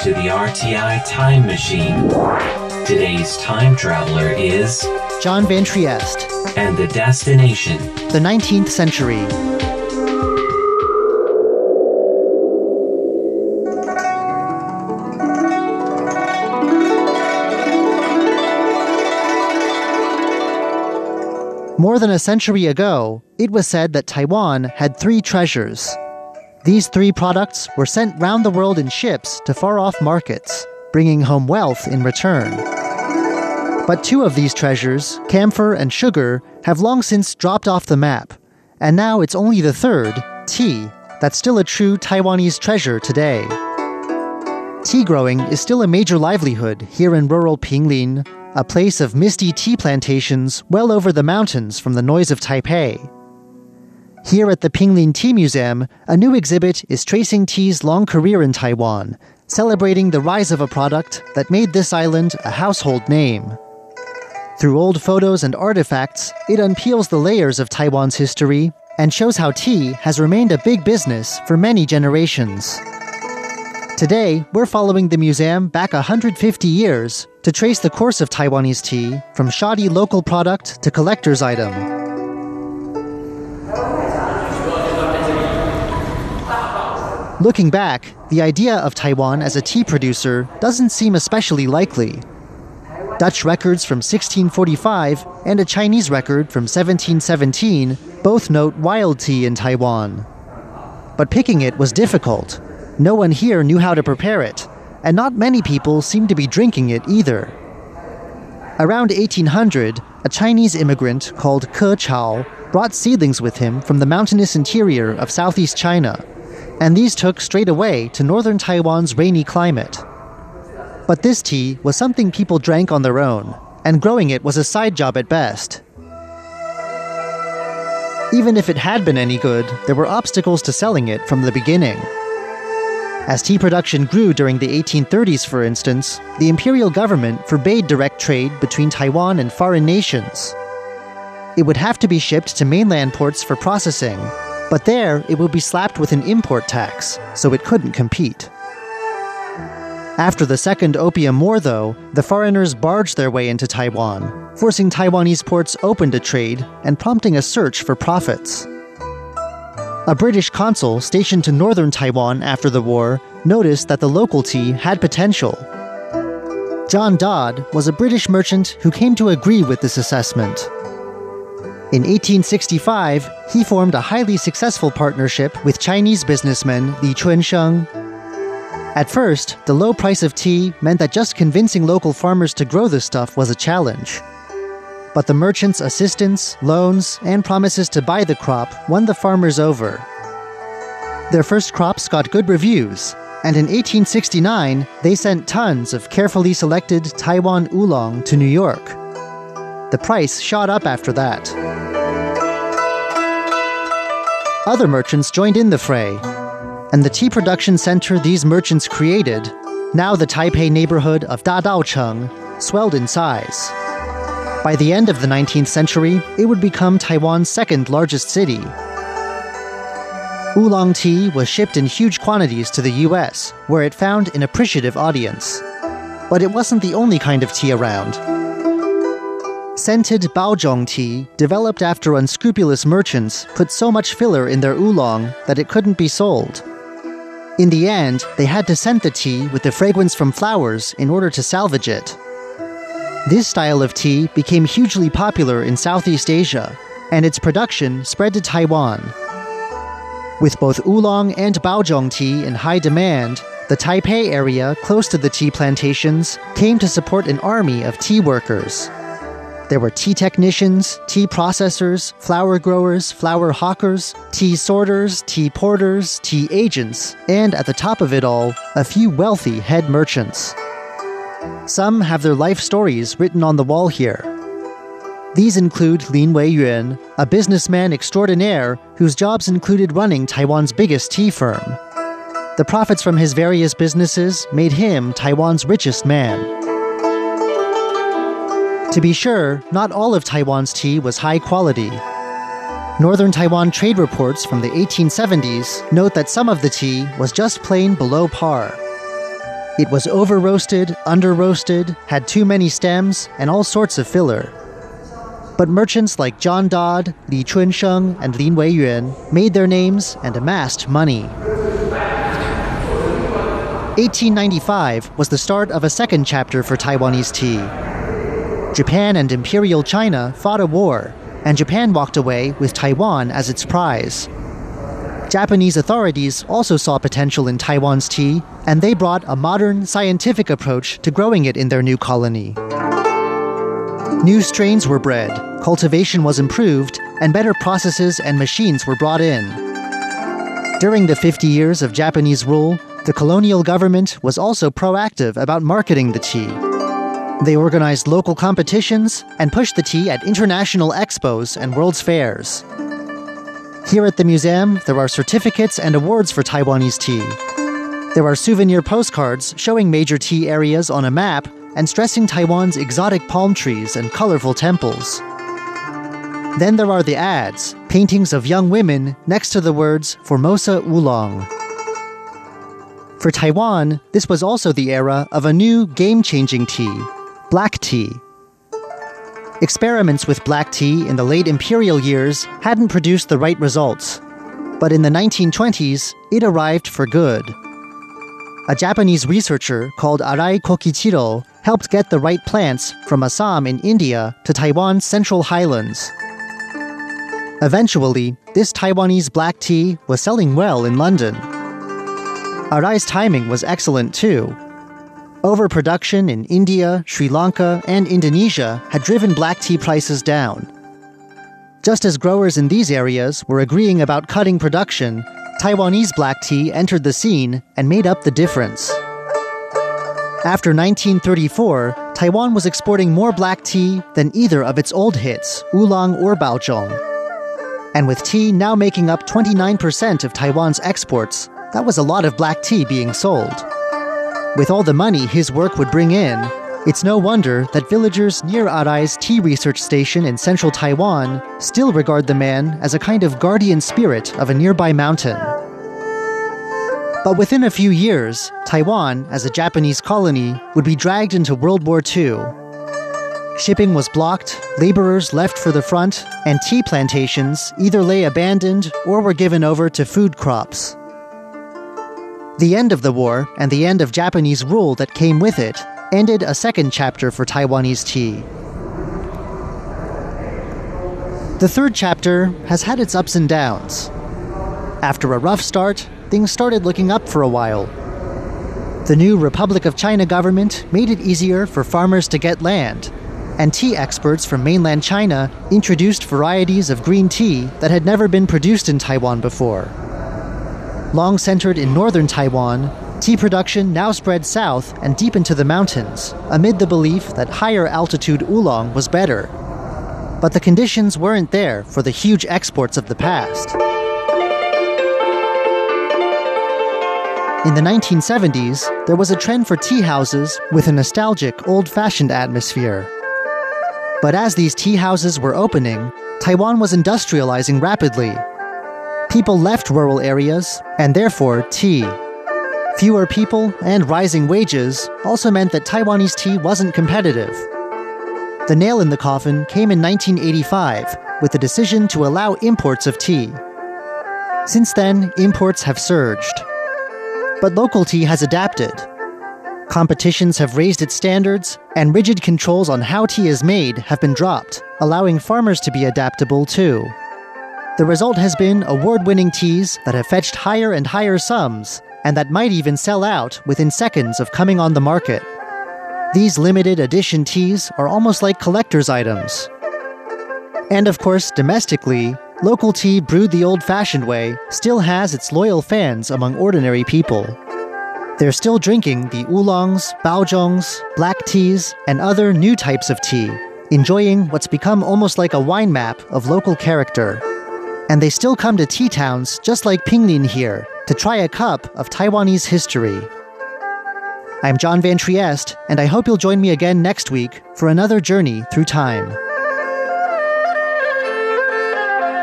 to the RTI Time Machine. Today's time traveler is John Van Trieste, and the destination. the 19th century. More than a century ago, it was said that Taiwan had three treasures. These three products were sent round the world in ships to far off markets, bringing home wealth in return. But two of these treasures, camphor and sugar, have long since dropped off the map, and now it's only the third, tea, that's still a true Taiwanese treasure today. Tea growing is still a major livelihood here in rural Pinglin, a place of misty tea plantations well over the mountains from the noise of Taipei. Here at the Pinglin Tea Museum, a new exhibit is tracing tea's long career in Taiwan, celebrating the rise of a product that made this island a household name. Through old photos and artifacts, it unpeels the layers of Taiwan's history and shows how tea has remained a big business for many generations. Today, we're following the museum back 150 years to trace the course of Taiwanese tea from shoddy local product to collector's item. Looking back, the idea of Taiwan as a tea producer doesn't seem especially likely. Dutch records from 1645 and a Chinese record from 1717 both note wild tea in Taiwan. But picking it was difficult. No one here knew how to prepare it, and not many people seemed to be drinking it either. Around 1800, a Chinese immigrant called Ke Chao brought seedlings with him from the mountainous interior of southeast China, and these took straight away to northern Taiwan's rainy climate. But this tea was something people drank on their own, and growing it was a side job at best. Even if it had been any good, there were obstacles to selling it from the beginning. As tea production grew during the 1830s, for instance, the imperial government forbade direct trade between Taiwan and foreign nations. It would have to be shipped to mainland ports for processing, but there it would be slapped with an import tax, so it couldn't compete. After the Second Opium War, though, the foreigners barged their way into Taiwan, forcing Taiwanese ports open to trade and prompting a search for profits. A British consul stationed to northern Taiwan after the war noticed that the local tea had potential. John Dodd was a British merchant who came to agree with this assessment. In 1865, he formed a highly successful partnership with Chinese businessman Li Chunsheng. At first, the low price of tea meant that just convincing local farmers to grow the stuff was a challenge. But the merchant's assistance, loans, and promises to buy the crop won the farmers over. Their first crops got good reviews, and in 1869, they sent tons of carefully selected Taiwan oolong to New York. The price shot up after that. Other merchants joined in the fray, and the tea production center these merchants created, now the Taipei neighborhood of Dadaocheng, swelled in size. By the end of the 19th century, it would become Taiwan's second largest city. Oolong tea was shipped in huge quantities to the US, where it found an appreciative audience. But it wasn't the only kind of tea around. Scented Baozhong tea, developed after unscrupulous merchants put so much filler in their oolong that it couldn't be sold. In the end, they had to scent the tea with the fragrance from flowers in order to salvage it. This style of tea became hugely popular in Southeast Asia, and its production spread to Taiwan. With both oolong and baozhong tea in high demand, the Taipei area close to the tea plantations came to support an army of tea workers. There were tea technicians, tea processors, flower growers, flower hawkers, tea sorters, tea porters, tea agents, and at the top of it all, a few wealthy head merchants. Some have their life stories written on the wall here. These include Lin Weiyuan, a businessman extraordinaire whose jobs included running Taiwan's biggest tea firm. The profits from his various businesses made him Taiwan's richest man. To be sure, not all of Taiwan's tea was high quality. Northern Taiwan trade reports from the 1870s note that some of the tea was just plain below par. It was over roasted, under roasted, had too many stems, and all sorts of filler. But merchants like John Dodd, Li Chunsheng, and Lin Weiyuan made their names and amassed money. 1895 was the start of a second chapter for Taiwanese tea. Japan and Imperial China fought a war, and Japan walked away with Taiwan as its prize. Japanese authorities also saw potential in Taiwan's tea, and they brought a modern, scientific approach to growing it in their new colony. New strains were bred, cultivation was improved, and better processes and machines were brought in. During the 50 years of Japanese rule, the colonial government was also proactive about marketing the tea. They organized local competitions and pushed the tea at international expos and world's fairs. Here at the museum, there are certificates and awards for Taiwanese tea. There are souvenir postcards showing major tea areas on a map and stressing Taiwan's exotic palm trees and colorful temples. Then there are the ads, paintings of young women next to the words Formosa Oolong. For Taiwan, this was also the era of a new game changing tea, black tea. Experiments with black tea in the late imperial years hadn't produced the right results, but in the 1920s, it arrived for good. A Japanese researcher called Arai Kokichiro helped get the right plants from Assam in India to Taiwan's central highlands. Eventually, this Taiwanese black tea was selling well in London. Arai's timing was excellent too, Overproduction in India, Sri Lanka, and Indonesia had driven black tea prices down. Just as growers in these areas were agreeing about cutting production, Taiwanese black tea entered the scene and made up the difference. After 1934, Taiwan was exporting more black tea than either of its old hits, oolong or baozhong. And with tea now making up 29% of Taiwan's exports, that was a lot of black tea being sold. With all the money his work would bring in, it's no wonder that villagers near Arai's tea research station in central Taiwan still regard the man as a kind of guardian spirit of a nearby mountain. But within a few years, Taiwan, as a Japanese colony, would be dragged into World War II. Shipping was blocked, laborers left for the front, and tea plantations either lay abandoned or were given over to food crops. The end of the war and the end of Japanese rule that came with it ended a second chapter for Taiwanese tea. The third chapter has had its ups and downs. After a rough start, things started looking up for a while. The new Republic of China government made it easier for farmers to get land, and tea experts from mainland China introduced varieties of green tea that had never been produced in Taiwan before. Long centered in northern Taiwan, tea production now spread south and deep into the mountains, amid the belief that higher altitude oolong was better. But the conditions weren't there for the huge exports of the past. In the 1970s, there was a trend for tea houses with a nostalgic, old fashioned atmosphere. But as these tea houses were opening, Taiwan was industrializing rapidly people left rural areas, and therefore tea. Fewer people and rising wages also meant that Taiwanese tea wasn't competitive. The nail in the coffin came in 1985 with the decision to allow imports of tea. Since then, imports have surged. But local tea has adapted. Competitions have raised its standards, and rigid controls on how tea is made have been dropped, allowing farmers to be adaptable too. The result has been award winning teas that have fetched higher and higher sums, and that might even sell out within seconds of coming on the market. These limited edition teas are almost like collector's items. And of course, domestically, local tea brewed the old fashioned way still has its loyal fans among ordinary people. They're still drinking the oolongs, baozhongs, black teas, and other new types of tea, enjoying what's become almost like a wine map of local character and they still come to tea towns just like Pinglin here to try a cup of Taiwanese history. I'm John Van Trieste, and I hope you'll join me again next week for another journey through time.